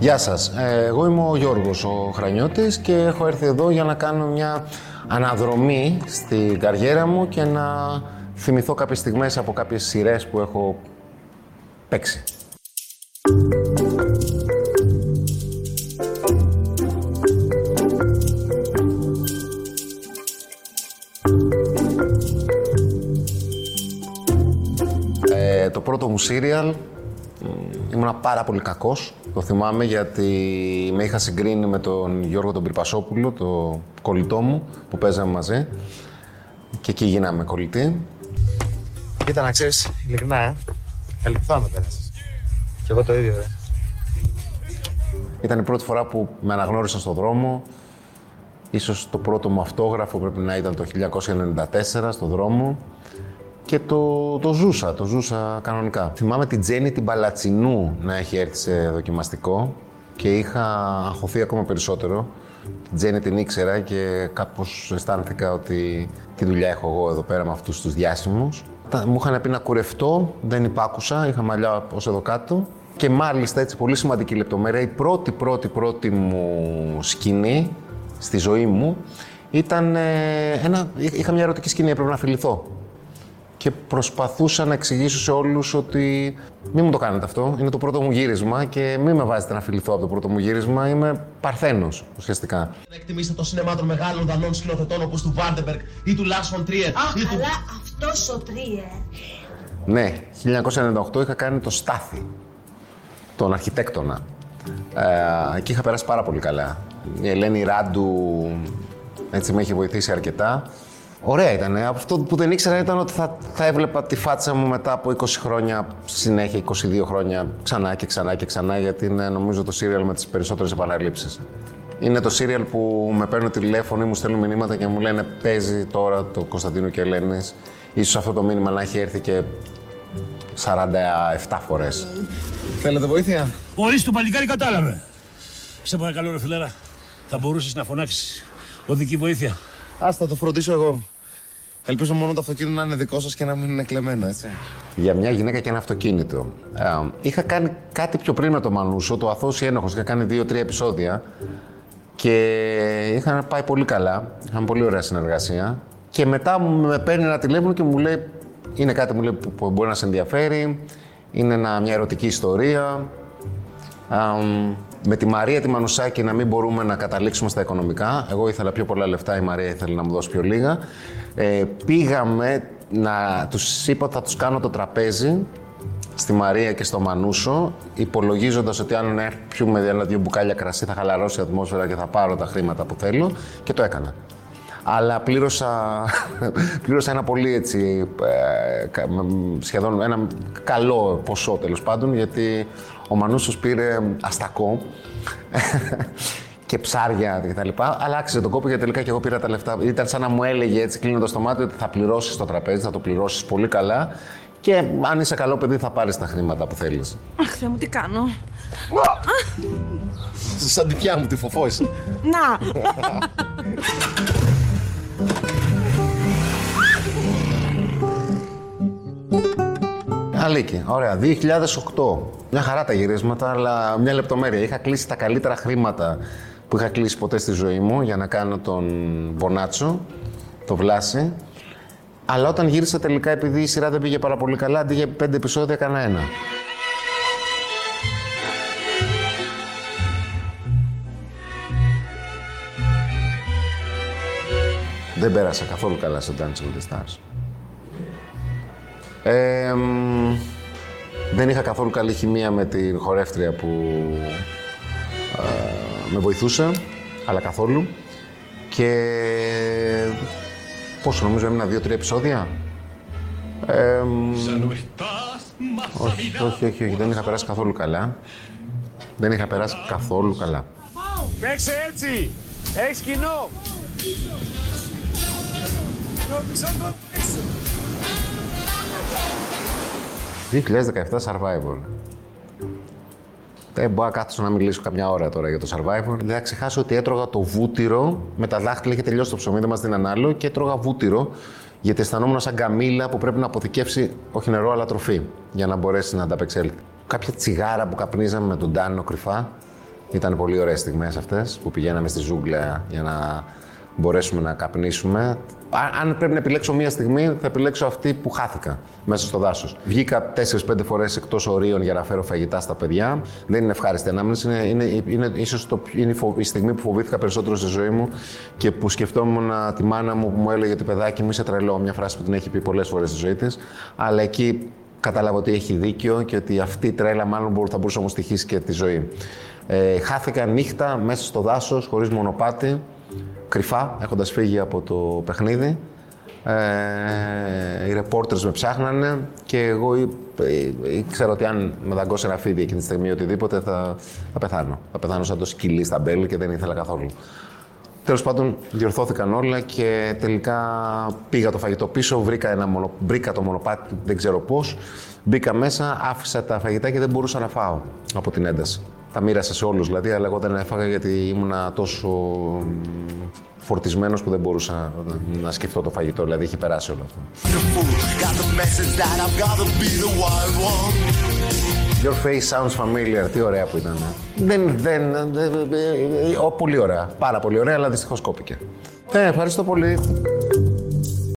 Γεια σας. Ε, εγώ είμαι ο Γιώργος ο Χρανιώτης και έχω έρθει εδώ για να κάνω μια αναδρομή στην καριέρα μου και να θυμηθώ κάποιες στιγμές από κάποιες σειρές που έχω παίξει. Ε, το πρώτο μου σύριαλ ήμουνα πάρα πολύ κακός. Το θυμάμαι γιατί με είχα συγκρίνει με τον Γιώργο τον Πυρπασόπουλο, το κολλητό μου, που παίζαμε μαζί. Και εκεί γίναμε κολλητοί. Κοίτα να ξέρεις, ειλικρινά, ε. Καλή να πέρασες. Και εγώ το ίδιο, ε. Ήταν η πρώτη φορά που με αναγνώρισαν στον δρόμο. Ίσως το πρώτο μου αυτόγραφο πρέπει να ήταν το 1994 στον δρόμο. Και το, το ζούσα, το ζούσα κανονικά. Θυμάμαι την Τζέννη την Παλατσινού να έχει έρθει σε δοκιμαστικό και είχα αγχωθεί ακόμα περισσότερο. Την Τζέννη την ήξερα και κάπως αισθάνθηκα ότι τι δουλειά έχω εγώ εδώ πέρα με αυτούς τους διάσημους. Μου είχαν πει να κουρευτώ, δεν υπάκουσα, είχα μαλλιά ως εδώ κάτω. Και μάλιστα, έτσι πολύ σημαντική λεπτομέρεια, η πρώτη πρώτη πρώτη μου σκηνή στη ζωή μου ήταν ε, ένα, είχα μια ερωτική σκηνή, έπρεπε να φιληθώ. Και προσπαθούσα να εξηγήσω σε όλους ότι μην μου το κάνετε αυτό, είναι το πρώτο μου γύρισμα και μην με βάζετε να φιληθώ από το πρώτο μου γύρισμα, είμαι παρθένος ουσιαστικά. Να εκτιμήσετε το σινεμά των μεγάλων δανών σκηνοθετών όπως του Βάρντεμπεργκ ή του Λάσον Τρίερ. Α, αλλά αυτός ο Τρίερ. Ναι, 1998 είχα κάνει το Στάθη, τον αρχιτέκτονα. Ε, εκεί είχα περάσει πάρα πολύ καλά. Η Ελένη Ράντου έτσι με έχει βοηθήσει αρκετά. Ωραία ήταν. Αυτό που δεν ήξερα ήταν ότι θα, θα έβλεπα τη φάτσα μου μετά από 20 χρόνια, συνέχεια 22 χρόνια, ξανά και ξανά και ξανά, γιατί είναι νομίζω το σύριαλ με τις περισσότερες επαναλήψεις. Είναι το σύριαλ που με παίρνουν τηλέφωνο ή μου στέλνουν μηνύματα και μου λένε παίζει τώρα το Κωνσταντίνο και Ελένης. Ίσως αυτό το μήνυμα να έχει έρθει και 47 φορές. Θέλετε βοήθεια; Ορίστε το παλικάρι κατάλαβε. Σε παρακαλώ ρε φιλέρα, θα μπορούσες να φωνάξεις οδική βοήθεια. Ας θα το φροντίσω εγώ. Ελπίζω μόνο το αυτοκίνητο να είναι δικό σας και να μην είναι κλεμμένο, έτσι. Για μια γυναίκα και ένα αυτοκίνητο. Ε, είχα κάνει κάτι πιο πριν με το Μανούσο, το Αθώος Ένοχος. Είχα κάνει δύο-τρία επεισόδια και είχαν πάει πολύ καλά. Είχαμε πολύ ωραία συνεργασία. Και μετά με παίρνει ένα τηλέφωνο και μου λέει: Είναι κάτι μου λέει, που μπορεί να σε ενδιαφέρει. Είναι ένα, μια ερωτική ιστορία. Ε, με τη Μαρία τη Μανουσάκη να μην μπορούμε να καταλήξουμε στα οικονομικά. Εγώ ήθελα πιο πολλά λεφτά, η Μαρία ήθελε να μου δώσει πιο λίγα. Ε, πήγαμε να τους είπα ότι θα τους κάνω το τραπέζι στη Μαρία και στο Μανούσο, υπολογίζοντας ότι αν πιούμε ένα-δύο μπουκάλια κρασί θα χαλαρώσει η ατμόσφαιρα και θα πάρω τα χρήματα που θέλω και το έκανα. Αλλά πλήρωσα, πλήρωσα ένα πολύ έτσι, ε, σχεδόν ένα καλό ποσό τέλος πάντων, γιατί ο Μανούσος πήρε αστακό και ψάρια κτλ. Αλλά άξιζε τον κόπο γιατί τελικά και εγώ πήρα τα λεφτά. Ήταν σαν να μου έλεγε έτσι κλείνοντας το μάτι ότι θα πληρώσεις το τραπέζι, θα το πληρώσεις πολύ καλά. Και αν είσαι καλό παιδί, θα πάρεις τα χρήματα που θέλεις. Αχ, Θεέ μου, τι κάνω; Σαν τη μου, τη φοφόησε. Να! Αλίκη, ωραία. 2008. Μια χαρά τα γυρίσματα, αλλά μια λεπτομέρεια. Είχα κλείσει τα καλύτερα χρήματα που είχα κλείσει ποτέ στη ζωή μου για να κάνω τον Μπονάτσο, το Βλάση. Αλλά όταν γύρισα τελικά, επειδή η σειρά δεν πήγε πάρα πολύ καλά, αντί για πέντε επεισόδια, έκανα ένα. Δεν πέρασα καθόλου καλά στο Dancing with the Stars. Ε, δεν είχα καθόλου καλή χημεία με την χορεύτρια που με βοηθούσε, αλλά καθόλου. Και πόσο νομίζω έμεινα δύο-τρία επεισόδια. Ε, όχι, όχι, όχι, όχι, δεν είχα περάσει καθόλου καλά. Δεν είχα περάσει καθόλου καλά. Παίξε έτσι! Έχεις κοινό! 2017 Survivor. Δεν μπορώ να κάτσω να μιλήσω καμιά ώρα τώρα για το Survivor. Δεν θα ξεχάσω ότι έτρωγα το βούτυρο με τα δάχτυλα, είχε τελειώσει το ψωμί, δεν μας δίναν άλλο και έτρωγα βούτυρο γιατί αισθανόμουν σαν καμίλα που πρέπει να αποθηκεύσει όχι νερό αλλά τροφή για να μπορέσει να ανταπεξέλθει. Κάποια τσιγάρα που καπνίζαμε με τον Τάνο κρυφά Ήταν πολύ ωραίες στιγμές αυτές που πηγαίναμε στη ζούγκλα για να μπορέσουμε να καπνίσουμε. Α- Αν πρέπει να επιλέξω μία στιγμή, θα επιλέξω αυτή που χάθηκα μέσα στο δάσος. Βγήκα 4-5 φορές εκτός ορίων για να φέρω φαγητά στα παιδιά. Δεν είναι ευχάριστη ανάμνηση. Είναι, είναι, είναι ίσως είναι η φο- η στιγμή που φοβήθηκα περισσότερο στη ζωή μου και που σκεφτόμουν τη μάνα μου που μου έλεγε ότι παιδάκι μου είσαι τρελό. Μια φράση που την έχει πει πολλές φορές στη ζωή της. Αλλά εκεί κατάλαβα ότι έχει δίκιο και ότι αυτή η τρέλα μάλλον μπορού- θα μπορούσε να μου στοιχήσει και τη ζωή. Ε, χάθηκα νύχτα μέσα στο δάσος, χωρίς μονοπάτι κρυφά, έχοντας φύγει από το παιχνίδι. Ε, οι reporters με ψάχνανε και εγώ εί- ε, ήξερα ότι αν με δαγκώσει ένα φίδι εκείνη τη στιγμή ή οτιδήποτε θα, θα πεθάνω. Θα πεθάνω σαν το σκυλί στα μπέλ και δεν ήθελα καθόλου. Τέλος πάντων, διορθώθηκαν όλα και τελικά πήγα το φαγητό πίσω, βρήκα, ένα μονο, βρήκα το μονοπάτι, δεν ξέρω πώς. Μπήκα μέσα, άφησα τα φαγητά και δεν μπορούσα να φάω από την ένταση. Τα μοίρασα σε όλους δηλαδή, αλλά εγώ δεν έφαγα γιατί ήμουνα τόσο φορτισμένος που δεν μπορούσα να σκεφτώ το φαγητό, δηλαδή είχε περάσει όλο αυτό. Got the message that I've gotta be the wild one. Your face sounds familiar. Τι ωραία που ήταν. Δεν, δεν, δεν- ε, ε, ε, πολύ ωραία. Πάρα πολύ ωραία, αλλά δυστυχώς κόπηκε. Ε, ευχαριστώ πολύ.